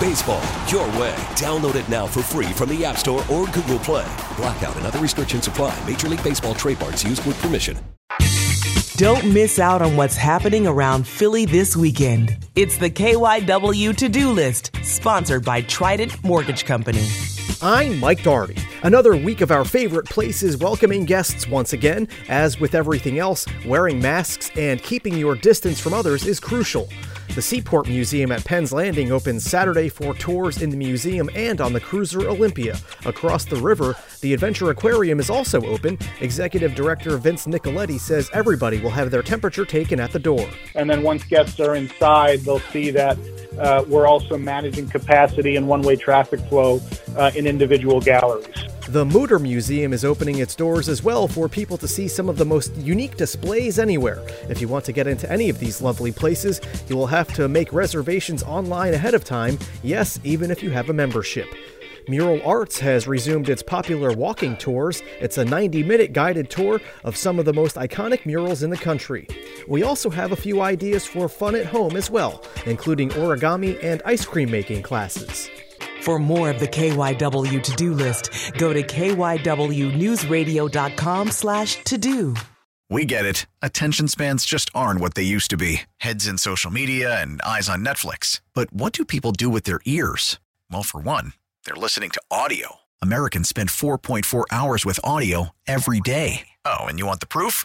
Baseball, your way. Download it now for free from the App Store or Google Play. Blackout and other restrictions apply. Major League Baseball trademarks used with permission. Don't miss out on what's happening around Philly this weekend. It's the KYW to do list, sponsored by Trident Mortgage Company. I'm Mike Dougherty. Another week of our favorite places welcoming guests once again. As with everything else, wearing masks and keeping your distance from others is crucial. The Seaport Museum at Penn's Landing opens Saturday for tours in the museum and on the cruiser Olympia. Across the river, the Adventure Aquarium is also open. Executive Director Vince Nicoletti says everybody will have their temperature taken at the door. And then once guests are inside, they'll see that uh, we're also managing capacity and one way traffic flow uh, in individual galleries. The Mutter Museum is opening its doors as well for people to see some of the most unique displays anywhere. If you want to get into any of these lovely places, you will have to make reservations online ahead of time, yes, even if you have a membership. Mural Arts has resumed its popular walking tours. It's a 90 minute guided tour of some of the most iconic murals in the country. We also have a few ideas for fun at home as well, including origami and ice cream making classes. For more of the KYW to-do list, go to kywnewsradio.com slash to-do. We get it. Attention spans just aren't what they used to be. Heads in social media and eyes on Netflix. But what do people do with their ears? Well, for one, they're listening to audio. Americans spend 4.4 hours with audio every day. Oh, and you want the proof?